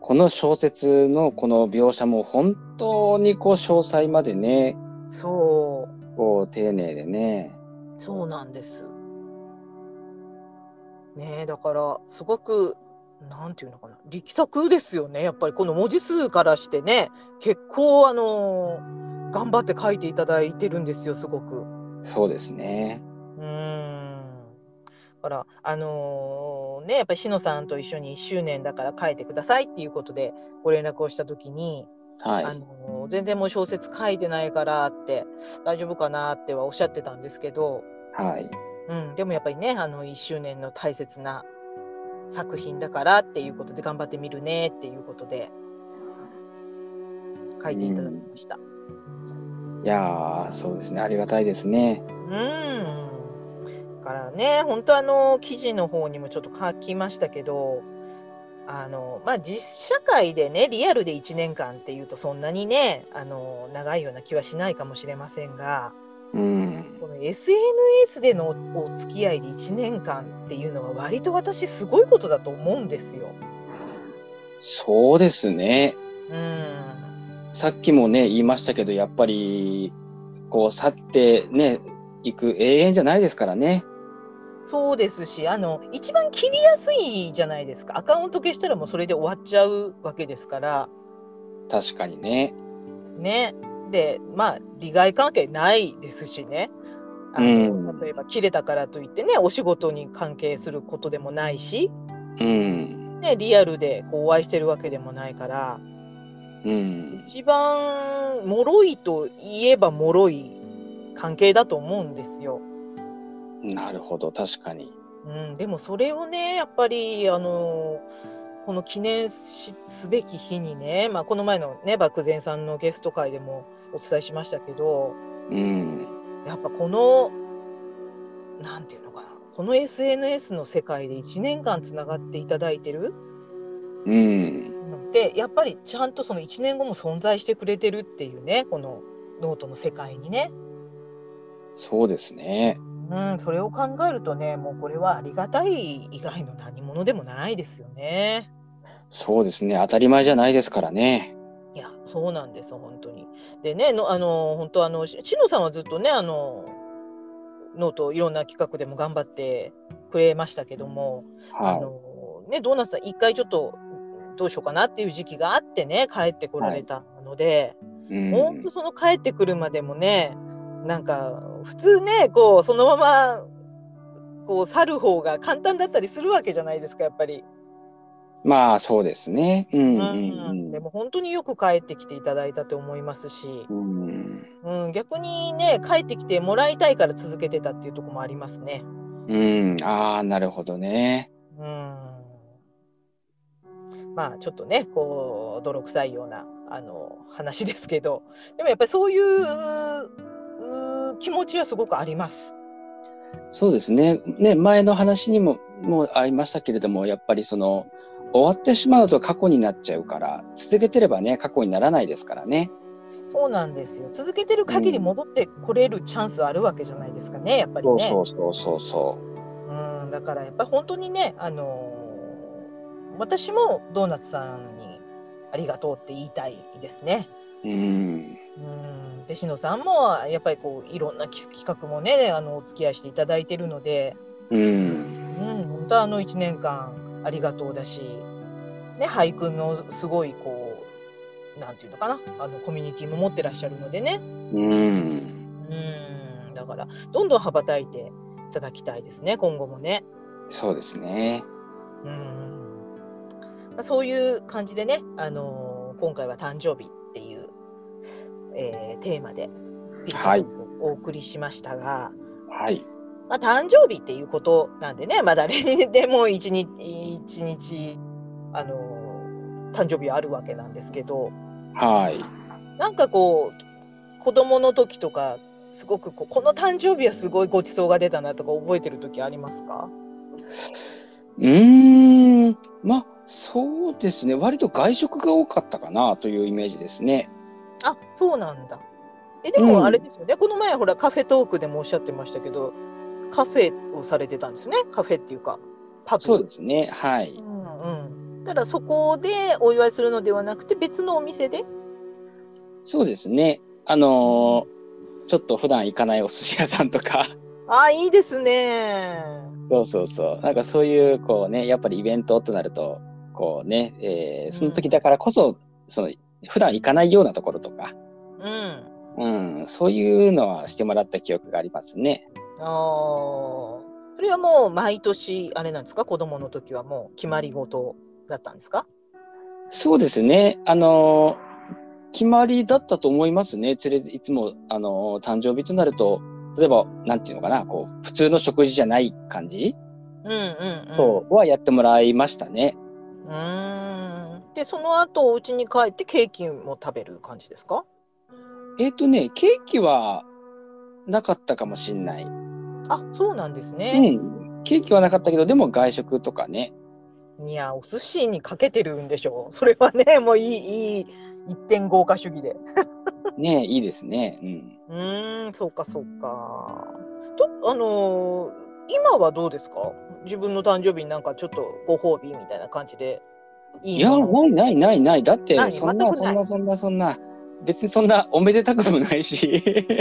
この小説のこの描写も本当にこう詳細までね、そうこう丁寧でね。そうなんです。ねえだからすごくなんていうのかな？力作ですよねやっぱりこの文字数からしてね結構あの頑張って書いていただいてるんですよすごく。そうですね。うーんだからあのねやっぱりしのさんと一緒に1周年だから書いてくださいっていうことでご連絡をした時に、はい。あの全然もう小説書いてないからって大丈夫かなってはおっしゃってたんですけど。はい。うん、でもやっぱりねあの1周年の大切な作品だからっていうことで頑張ってみるねっていうことで書いていただきました。いやー、そうですね。ありがたいですね。うんだからね本当あの記事の方にもちょっと書きましたけどあのまあ実社会でねリアルで1年間っていうとそんなにねあの長いような気はしないかもしれませんがうん。この SNS でのお付き合いで1年間っていうのは割と私すごいことだと思うんですよ。そうですね。うんさっきもね、言いましたけど、やっぱり、こう、去ってね、行く永遠じゃないですからね。そうですしあの一番切りやすいじゃないですかアカウント消したらもうそれで終わっちゃうわけですから確かにね。ねでまあ利害関係ないですしねあの、うん例えば切れたからといってねお仕事に関係することでもないし、うん。ね、リアルでこうお会いしてるわけでもないからうん。一番脆いと言えば脆い関係だと思うんですよ。なるほど、確かに。うん、でもそれをねやっぱりあのこの記念しすべき日にね、まあ、この前のね漠然さんのゲスト会でもお伝えしましたけどうん。やっぱこのなんていうのかなこの SNS の世界で1年間つながっていただいてるうん。でやっぱりちゃんとその1年後も存在してくれてるっていうねこのノートの世界にね、そうですね。うん、それを考えるとねもうこれはありがたい以外の何物でもないですよね。そうですね。当たり前じゃないですからね。いや、そうなんです、本当に。でね、のあの本当あのししのさんはずっとね、あのノートいろんな企画でも頑張ってくれましたけども、あはのねドーナツさん一回ちょっとどうしようかなっていう時期があってね帰ってこられたので、い。うん本当。その帰ってくるまでもね、なんか普通ねこうそのままこう去る方が簡単だったりするわけじゃないですかやっぱり。まあ、そうですね。うん。ううんん。でも本当によく帰ってきていただいたと思いますし。うん。うん、逆にね帰ってきてもらいたいから続けてたっていうところもありますね。うん。ああ、なるほどね。うん、まあちょっとねこう泥臭いようなあの話ですけどでもやっぱりそういうう気持ちはすごくあります。そうですね。ね、前の話にも、もうありましたけれども、やっぱりその、終わってしまうと過去になっちゃうから、続けてればね、過去にならないですからね。そうなんですよ続けてる限り戻ってこれるチャンスあるわけじゃないですかねやっぱりね。そうそうそうそう。うん、だからやっぱり本当にね、あのー私もドーナツさんにありがとうって言いたいですね。うん。うん、で篠さんもやっぱりこういろんな企企画もねあのお付き合いしていただいてるので、うん。うん、本当あの1年間ありがとうだし、ね、俳句のすごいこうなんていうのかなあのコミュニティも持ってらっしゃるのでね、うん。うん、だからどんどん羽ばたいていただきたいですね今後もね。そうですね。うんまあ、そういう感じでね、あのー今回は誕生日っていう、えーテーマでお送りしましたが、はい。まあ、誕生日っていうことなんでね、まあ、誰にでも一日一日、あのー誕生日はあるわけなんですけどはい。なんかこう子供の時とかすごくこうこの誕生日はすごいごちそうが出たなとか覚えてる時ありますか？うーん。まあ、そうですね。割と外食が多かったかなというイメージですね。あそうなんだ。えでうんもあれですよね、この前ほらカフェトークでもおっしゃってましたけどカフェをされてたんですねカフェっていうかパブそうですね。はい。うんうん、ただそこでお祝いするのではなくて別のお店で？そうですね。あのーちょっと普段行かないお寿司屋さんとか、あいいですねそうそうそう。なんかそういう、こうね、やっぱりイベントとなると、こうね、えーその時だからこそ、その、普段行かないようなところとか、うんうん、そういうのはしてもらった記憶がありますね。あーそれはもう毎年あれなんですか？子供の時はもう決まり事だったんですか？そうですね。あのー決まりだったと思いますね。連れいつも、あのー誕生日となると、例えば、なんていうのかな、こう、普通の食事じゃない感じ、うんうん、うん、そう、はやってもらいましたね。うーんでその後お家に帰ってケーキも食べる感じですか？えっ、とね、ケーキはなかったかもしんない。あそうなんですうね。ん。ケーキはなかったけど、でも外食とかね。いやお寿司にかけてるんでしょうそれはね もういいいい一点豪華主義でねいいですね。うん。うーんそうかそうかとあのー今はどうですか？自分の誕生日になんかちょっとご褒美みたいな感じでいいや、ないないないない。だってそんな、そんな、そんな、そんな、別にそんなおめでたくもないし。い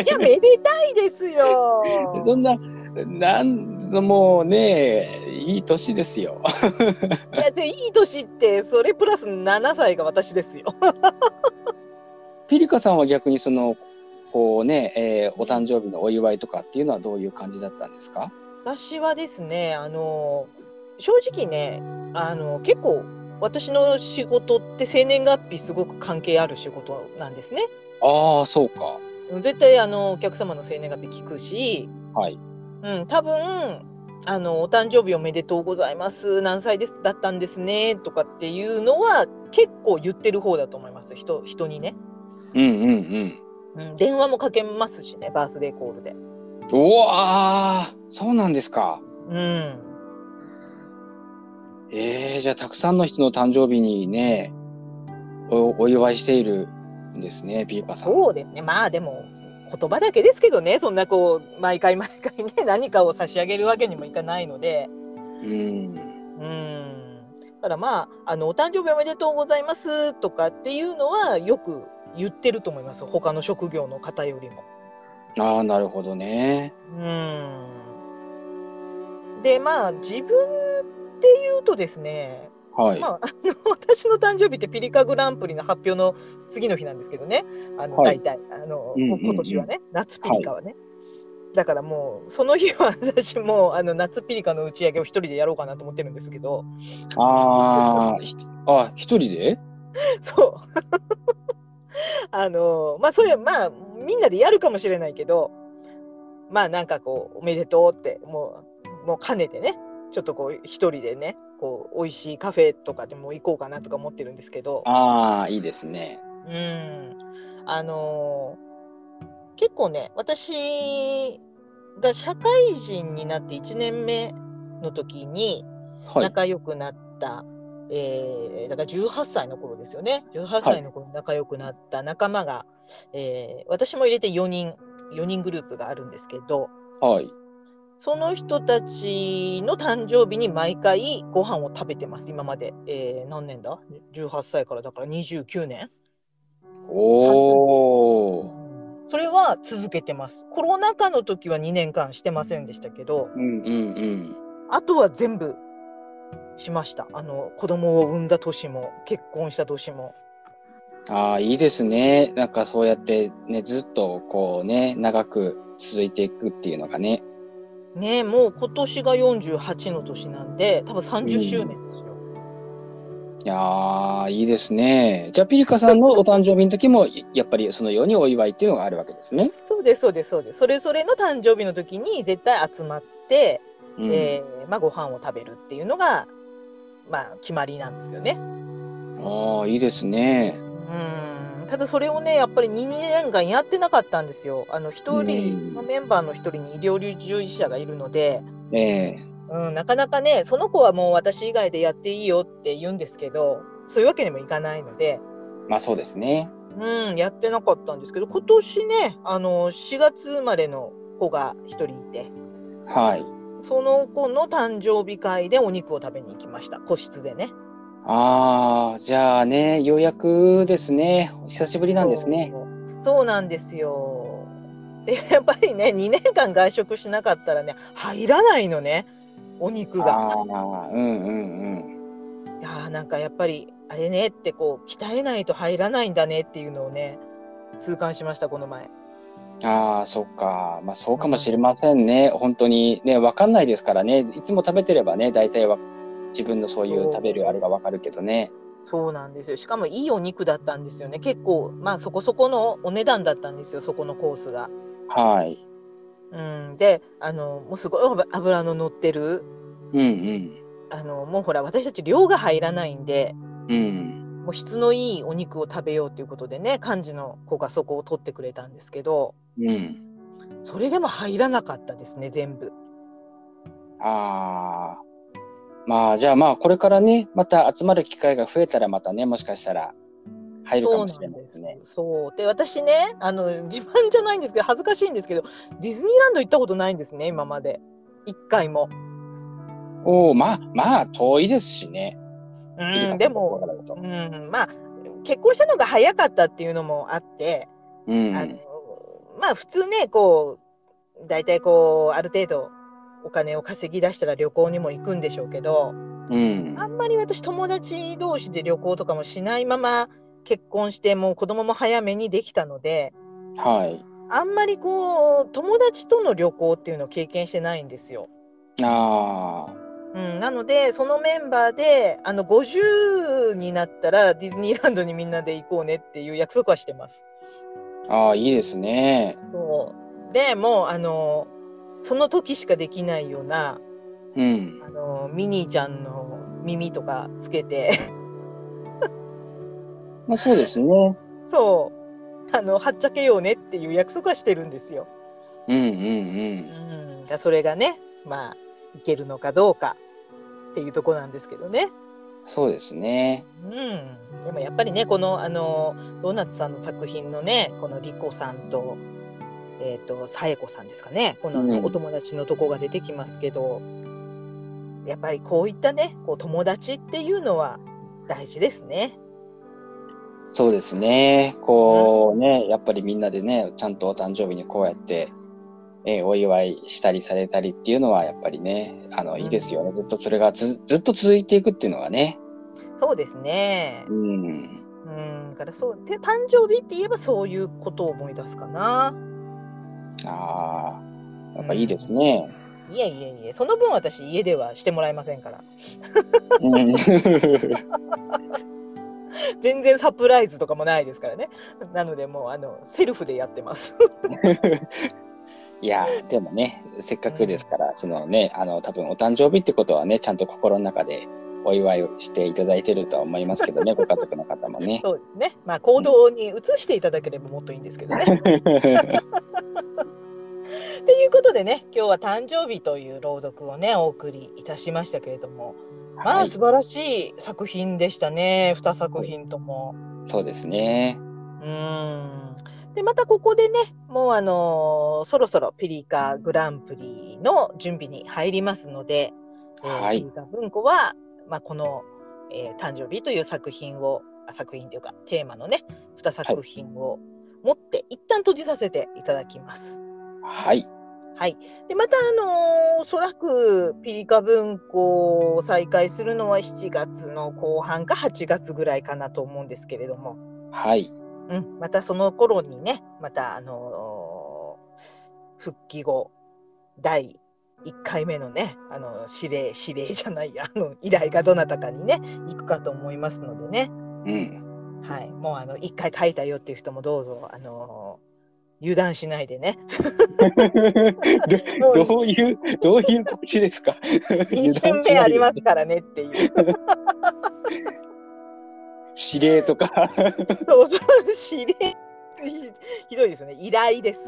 やめでたいですよ そんな、なんもうね、いい年ですよ。いや、じゃいい年って、それプラス7歳が私ですよ。ピリカさんは逆にその、こうね、えーお誕生日のお祝いとかっていうのはどういう感じだったんですか私はですね、あの、正直ね、あの、結構、私の仕事って生年月日すごく関係ある仕事なんですね。ああ、そうか。絶対あのお客様の生年月日聞くし、はい。うん、多分あのお誕生日おめでとうございます何歳ですだったんですねとかっていうのは結構言ってる方だと思います人人にね、うんうんうん、電話もかけますしねバースデーコールで。うん。うわーそうなんですか。うんえー、じゃあたくさんの人の誕生日にね、おお祝いしているんですね、ピリカさん。そうですね。まあでも言葉だけですけどね、そんなこう毎回毎回ね 何かを差し上げるわけにもいかないので、うん。うん。だからまああのお誕生日おめでとうございますとかっていうのはよく言ってると思います。他の職業の方よりも。ああ、なるほどね。うん。でまあ自分で言うとですね、はい。まあ、あの 私の誕生日ってピリカグランプリの発表の次の日なんですけどね、あのはい。大体あの、うんうんうん。今年はね、夏ピリカはね。だからもうその日は 私もうあの夏ピリカの打ち上げを一人でやろうかなと思ってるんですけど。ああ、一人で？そう。あのまあそれはまあみんなでやるかもしれないけど。まあなんかこうおめでとうってもうもう兼ねてねちょっとこう一人でねこう美味しいカフェとかでも行こうかなとか思ってるんですけど。ああ、いいですね。うん、あのー結構ね私が社会人になって1年目の時にはい。仲良くなった、えーだから18歳の頃ですよね18歳の頃に仲良くなった仲間が、えー私も入れて4人4人グループがあるんですけどはい。その人たちの誕生日に毎回ご飯を食べてます今まで、えー何年だ？18歳からだから29年おお。それは続けてます。コロナ禍の時は2年間してませんでしたけど、うんうんうん。あとは全部しました。あの子供を産んだ年も結婚した年も。ああ、いいですね。なんかそうやってね、ずっとこうね、長く続いていくっていうのがね。ねえもう今年が48の年なんで多分30周年ですよ。いやー、いいですね。じゃあ、ピリカさんのお誕生日の時も、いやっぱりそのようにお祝いっていうのがあるわけですね。そうですそうですそうです。それぞれの誕生日の時に絶対集まって、うんえーまあ、ご飯を食べるっていうのが、まあ、決まりなんですよね。ああ、いいですね。うんただそれをねやっぱり2年間やってなかったんですよ。あの一人、うんそのメンバーの一人に医療従事者がいるので、ええうん、なかなかねその子はもう私以外でやっていいよって言うんですけどそういうわけにもいかないので、まあそうですね。うん、やってなかったんですけど今年ねあの4月生まれの子が一人いてはい。その子の誕生日会でお肉を食べに行きました個室でね。ああ、じゃあね、ようやくですね。久しぶりなんですね。そう。なんですよ。でやっぱりね2年間外食しなかったらね入らないのねお肉あが。あ、うんうんいやーなんかやっぱりあれねってこう鍛えないと入らないんだねっていうのをね痛感しましたこの前。うん。ああ、そっか。まあそうかもしれませんね。本当にね、わかんないですからね。いつも食べてればね、大体は自分のそういう食べるあれがわかるけどね。そうなんですよしかもいいお肉だったんですよね結構まあそこそこのお値段だったんですよそこのコースが。はい。うん、であのもうすごい脂の乗ってるうんうん。あのもうほら私たち量が入らないんでうん。もう質のいいお肉を食べようということでね幹事の子がそこを取ってくれたんですけどうん。それでも入らなかったですね全部。ああ。まあ、じゃあまあ、これからね、また集まる機会が増えたら、またね、もしかしたら入るかもしれないですね。そうで私ねあの自慢じゃないんですけど恥ずかしいんですけどディズニーランド行ったことないんですね今まで一回も。おお、まあ、まあ、遠いですしね。うん、でも、うん、まあ結婚したのが早かったっていうのもあって、うん、あのまあ普通ねこう大体こうある程度お金を稼ぎ出したら旅行にも行くんでしょうけどうん、あんまり私友達同士で旅行とかもしないまま結婚してもう子供も早めにできたのではい。あんまりこう友達との旅行っていうのを経験してないんですよ。あうん、なのでそのメンバーであの50になったらディズニーランドにみんなで行こうねっていう約束はしてます。あ、ああ、いいですね。そうでもうあのその時しかできないようなうん。あのミニーちゃんの耳とかつけてまあ、そうですね。そうあのはっちゃけようねっていう約束はしてるんですよ。うんうんうん、だそれがねまあいけるのかどうかっていうとこなんですけどね。そうですね。うん、でもやっぱりねこのあのドーナツさんの作品のねこのリコさんと,、えー、とサエコさんですかねこのお友達のとこが出てきますけど、やっぱりこういったねこう友達っていうのは大事ですね。そうですね。こうね、やっぱりみんなでね、ちゃんとお誕生日にこうやって、えーお祝いしたりされたりっていうのは、やっぱりね、あの、うんいいですよね。ずっとそれがずずっと続いていくっていうのがね。そうですねう。ん。うん、だからそうで誕生日って言えばそういうことを思い出すかな。ああ、やっぱいいですね。いえいえいえその分私家ではしてもらえませんから。うん。全然サプライズとかもないですからね。なのでもうあのセルフでやってます。いや、でもね、せっかくですから、そのね、あの、多分お誕生日ってことはね、ちゃんと心の中でお祝いをしていただいてるとは思いますけどね、ご家族の方もね。そうですね。まあ行動に移していただければもっといいんですけどね。ということでね、今日は誕生日という朗読をねお送りいたしましたけれども、まはい、あ素晴らしい作品でしたね。2作品とも。そうですね。うん。でまたここでね、もうあのーそろそろピリカグランプリの準備に入りますので、えーはいピリカ文庫は、まあ、この、えー誕生日という作品を、あ作品というかテーマのね、2作品を持って、一旦閉じさせていただきます。はい。はい。で、また、あのーおそらくピリカ文庫を再開するのは7月の後半か8月ぐらいかなと思うんですけれども、はい。うん、またその頃にね、またあのー復帰後第1回目のね、あの指令指令じゃないや、あの依頼がどなたかにね行くかと思いますのでね、うん。はい、もうあの1回書いたよっていう人もどうぞあのー油断しないでね、どどういう、どういう告知ですか？2巡目ありますからねっていう、指令とか。そうそう指令。ひひどいですね、依頼です。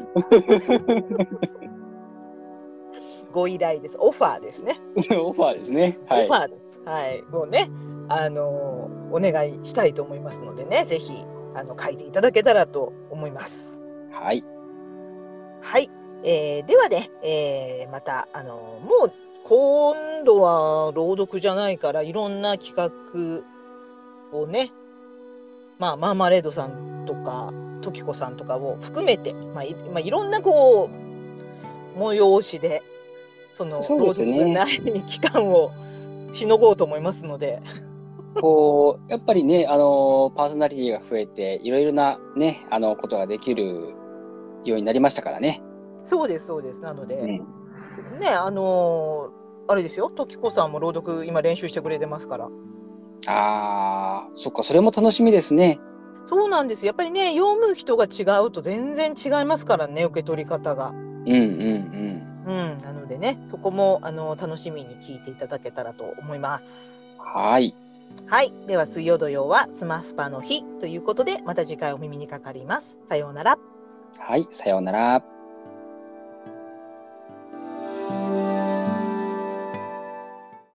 ご依頼です、オファーですね。オファーですね。はい。オファーです。はい。もうね、あのーお願いしたいと思いますのでね、ぜひ、あの、書いていただけたらと思います。はい。はい。えーではね、えーまた、あのーもう、今度は朗読じゃないから、いろんな企画をね、まあ、マーマレードさんとか、トキコさんとかを含めて、まあ、いまあ、いろんなこう、催しで、その、そうですね朗読ない期間をしのごうと思いますので、こう、やっぱりね、あの、パーソナリティが増えて、いろいろなね、あの、ことができるようになりましたからね。そうです、そうです。なので、うん。ね、あのーあれですよ、トキコさんも朗読今練習してくれてますから。ああ、そっか、それも楽しみですね。そうなんです。やっぱりね、読む人が違うと全然違いますからね、受け取り方が。うんうんうん、なのでね、そこもあの楽しみに聞いていただけたらと思います。うん。はい。はい、では水曜土曜はスマスパの日ということで、また次回お耳にかかります。さようなら。はい、さようなら。